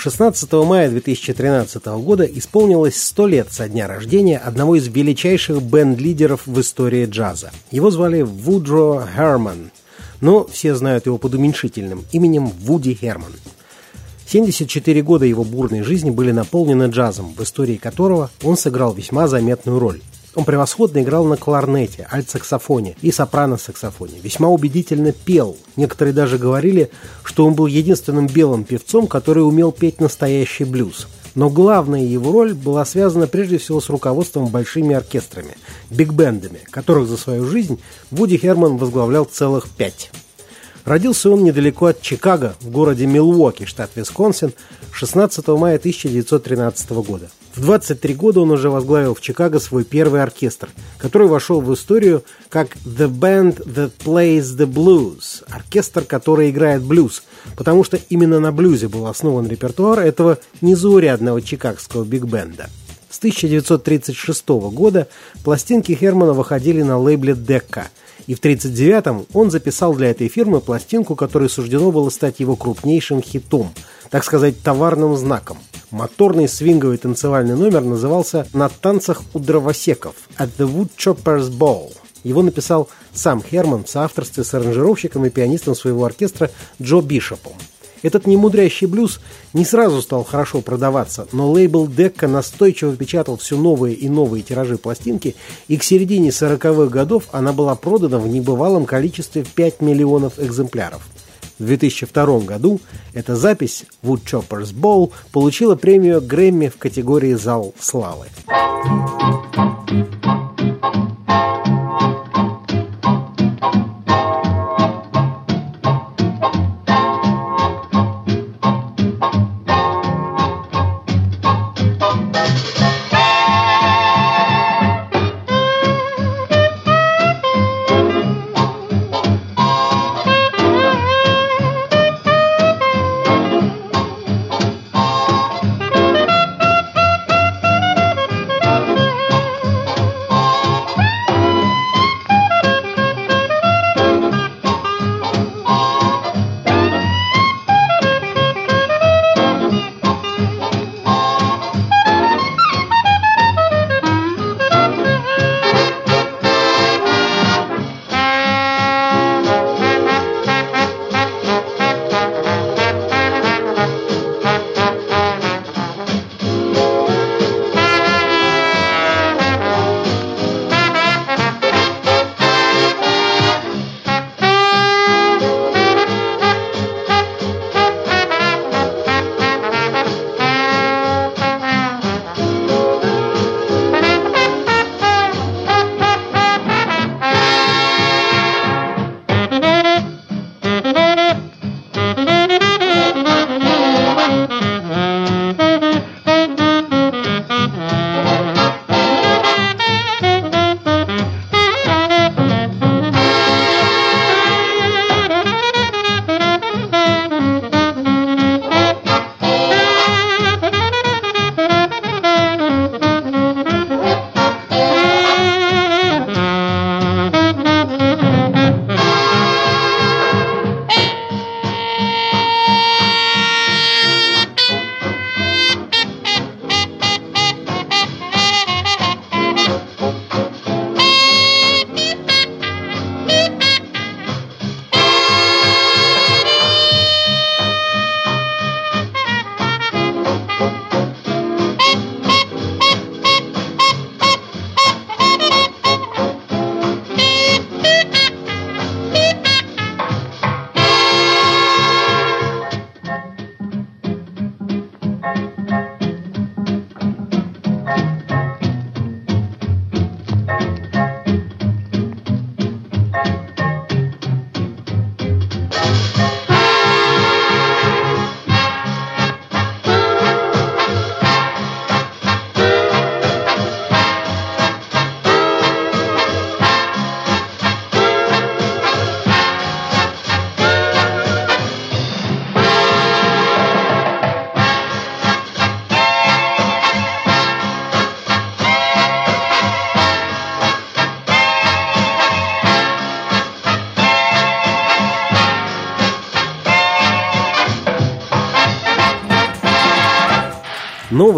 16 мая 2013 года исполнилось 100 лет со дня рождения одного из величайших бенд-лидеров в истории джаза. Его звали Вудро Херман, но все знают его под уменьшительным именем Вуди Херман. 74 года его бурной жизни были наполнены джазом, в истории которого он сыграл весьма заметную роль. Он превосходно играл на кларнете, альт-саксофоне и сопрано-саксофоне. Весьма убедительно пел. Некоторые даже говорили, что он был единственным белым певцом, который умел петь настоящий блюз. Но главная его роль была связана прежде всего с руководством большими оркестрами, биг-бендами, которых за свою жизнь Вуди Херман возглавлял целых пять. Родился он недалеко от Чикаго, в городе Милуоки, штат Висконсин, 16 мая 1913 года. В 23 года он уже возглавил в Чикаго свой первый оркестр, который вошел в историю как «The Band That Plays the Blues» – оркестр, который играет блюз, потому что именно на блюзе был основан репертуар этого незаурядного чикагского биг-бенда. С 1936 года пластинки Хермана выходили на лейбле «Дека», и в 1939-м он записал для этой фирмы пластинку, которой суждено было стать его крупнейшим хитом, так сказать, товарным знаком – Моторный свинговый танцевальный номер назывался «На танцах у дровосеков» «At the Woodchopper's Ball». Его написал сам Херман в соавторстве с аранжировщиком и пианистом своего оркестра Джо Бишопом. Этот немудрящий блюз не сразу стал хорошо продаваться, но лейбл Декка настойчиво печатал все новые и новые тиражи пластинки, и к середине 40-х годов она была продана в небывалом количестве в 5 миллионов экземпляров – в 2002 году эта запись Woodchopper's Ball получила премию Грэмми в категории «Зал славы».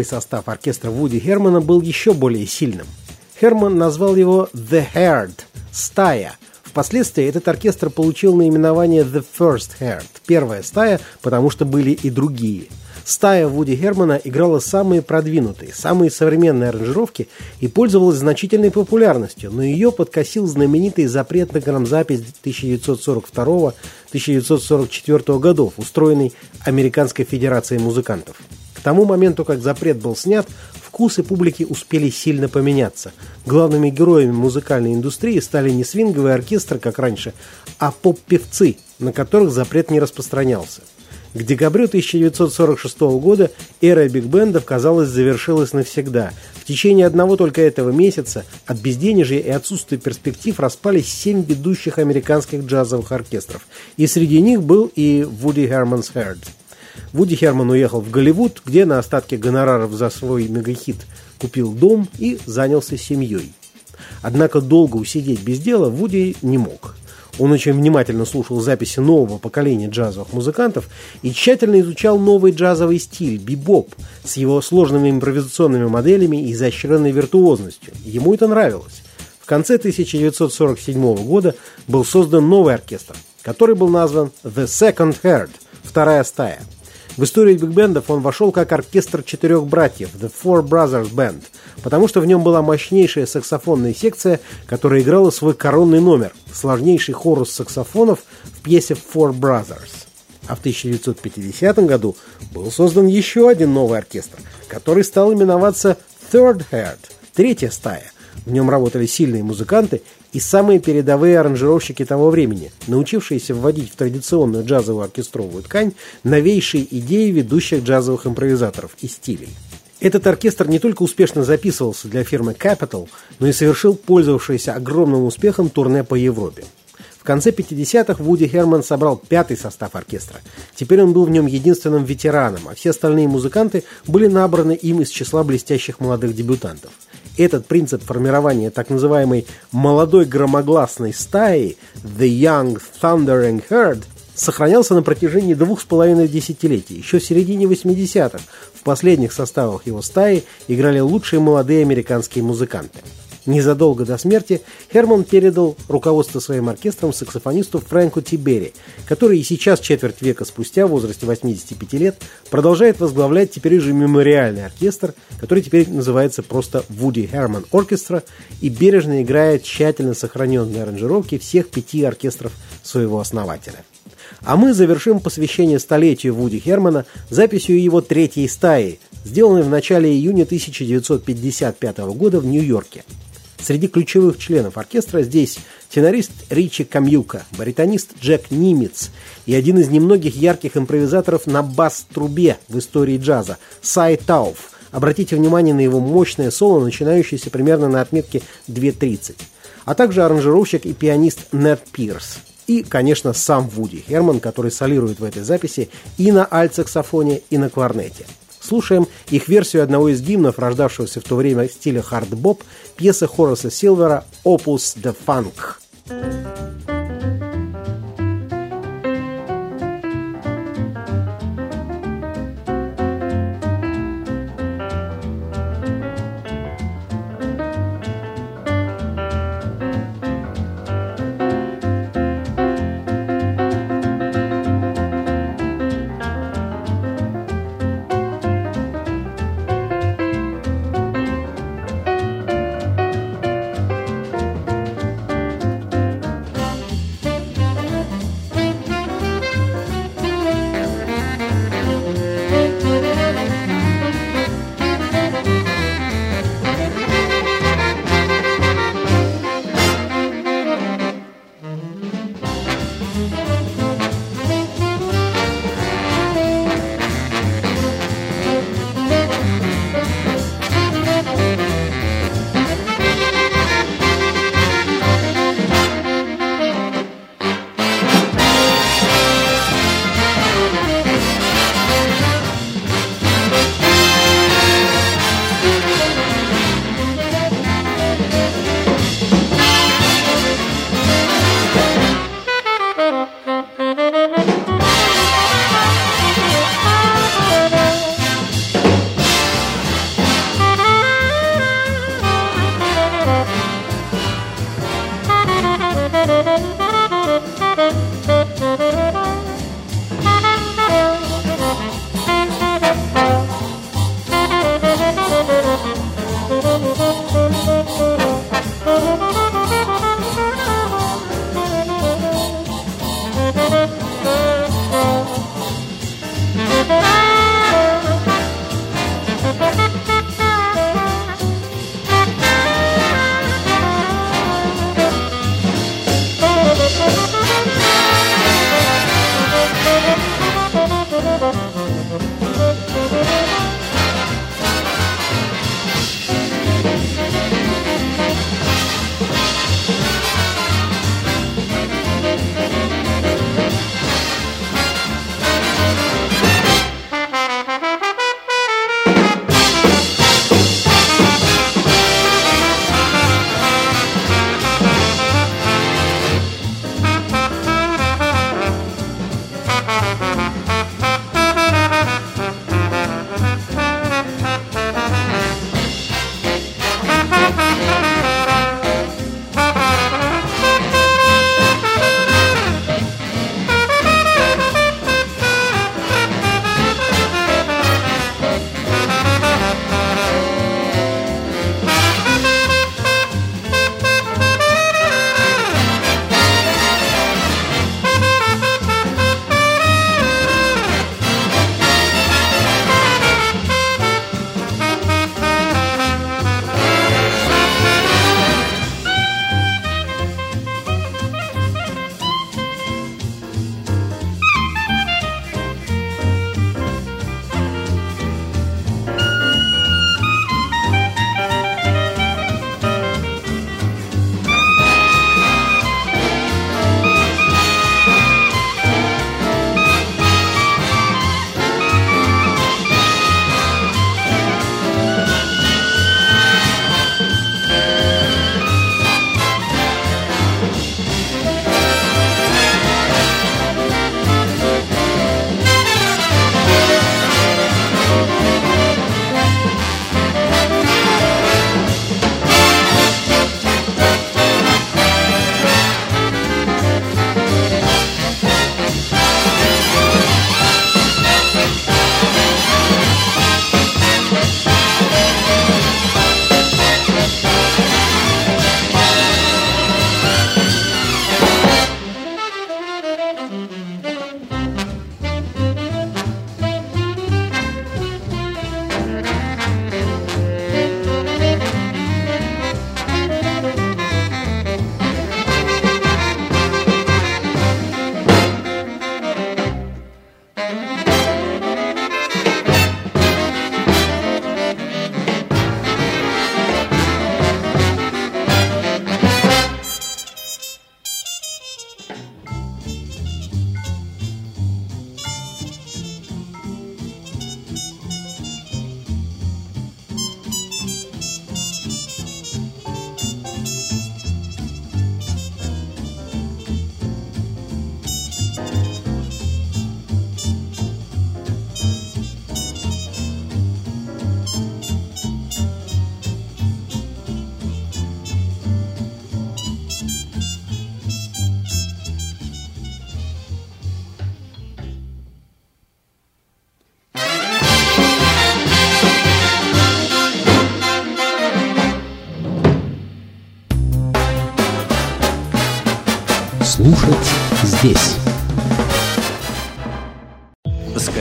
Новый состав оркестра Вуди Хермана был еще более сильным. Херман назвал его «The Herd» – «Стая». Впоследствии этот оркестр получил наименование «The First Herd» – «Первая стая», потому что были и другие – Стая Вуди Германа играла самые продвинутые, самые современные аранжировки и пользовалась значительной популярностью, но ее подкосил знаменитый запрет на грамзапись 1942-1944 годов, устроенный Американской Федерацией музыкантов. К тому моменту, как запрет был снят, вкусы публики успели сильно поменяться. Главными героями музыкальной индустрии стали не свинговые оркестры, как раньше, а поп-певцы, на которых запрет не распространялся. К декабрю 1946 года эра биг-бендов, казалось, завершилась навсегда. В течение одного только этого месяца от безденежья и отсутствия перспектив распались семь ведущих американских джазовых оркестров. И среди них был и Вуди Херманс Херд. Вуди Херман уехал в Голливуд, где на остатки гонораров за свой мегахит купил дом и занялся семьей. Однако долго усидеть без дела Вуди не мог. Он очень внимательно слушал записи нового поколения джазовых музыкантов и тщательно изучал новый джазовый стиль – бибоп, с его сложными импровизационными моделями и изощренной виртуозностью. Ему это нравилось. В конце 1947 года был создан новый оркестр, который был назван «The Second Herd» – «Вторая стая». В историю биг-бендов он вошел как оркестр четырех братьев – The Four Brothers Band – потому что в нем была мощнейшая саксофонная секция, которая играла свой коронный номер – сложнейший хорус саксофонов в пьесе «Four Brothers». А в 1950 году был создан еще один новый оркестр, который стал именоваться Third Head – третья стая. В нем работали сильные музыканты и самые передовые аранжировщики того времени, научившиеся вводить в традиционную джазовую оркестровую ткань новейшие идеи ведущих джазовых импровизаторов и стилей. Этот оркестр не только успешно записывался для фирмы Capital, но и совершил пользовавшийся огромным успехом турне по Европе. В конце 50-х Вуди Херман собрал пятый состав оркестра. Теперь он был в нем единственным ветераном, а все остальные музыканты были набраны им из числа блестящих молодых дебютантов. Этот принцип формирования так называемой «молодой громогласной стаи» «The Young Thundering Herd» сохранялся на протяжении двух с половиной десятилетий. Еще в середине 80-х в последних составах его стаи играли лучшие молодые американские музыканты. Незадолго до смерти Херман передал руководство своим оркестром саксофонисту Фрэнку Тибери, который и сейчас, четверть века спустя, в возрасте 85 лет, продолжает возглавлять теперь уже мемориальный оркестр, который теперь называется просто Вуди Херман Оркестра и бережно играет тщательно сохраненные аранжировки всех пяти оркестров своего основателя. А мы завершим посвящение столетию Вуди Хермана записью его третьей стаи, сделанной в начале июня 1955 года в Нью-Йорке. Среди ключевых членов оркестра здесь тенорист Ричи Камьюка, баритонист Джек Нимец и один из немногих ярких импровизаторов на бас-трубе в истории джаза Сай Тауф. Обратите внимание на его мощное соло, начинающееся примерно на отметке 2.30, а также аранжировщик и пианист Нэт Пирс – и, конечно, сам Вуди Херман, который солирует в этой записи и на альт-саксофоне, и на кларнете. Слушаем их версию одного из гимнов, рождавшегося в то время в стиле хард-боп, пьесы Хораса Силвера «Opus de Funk».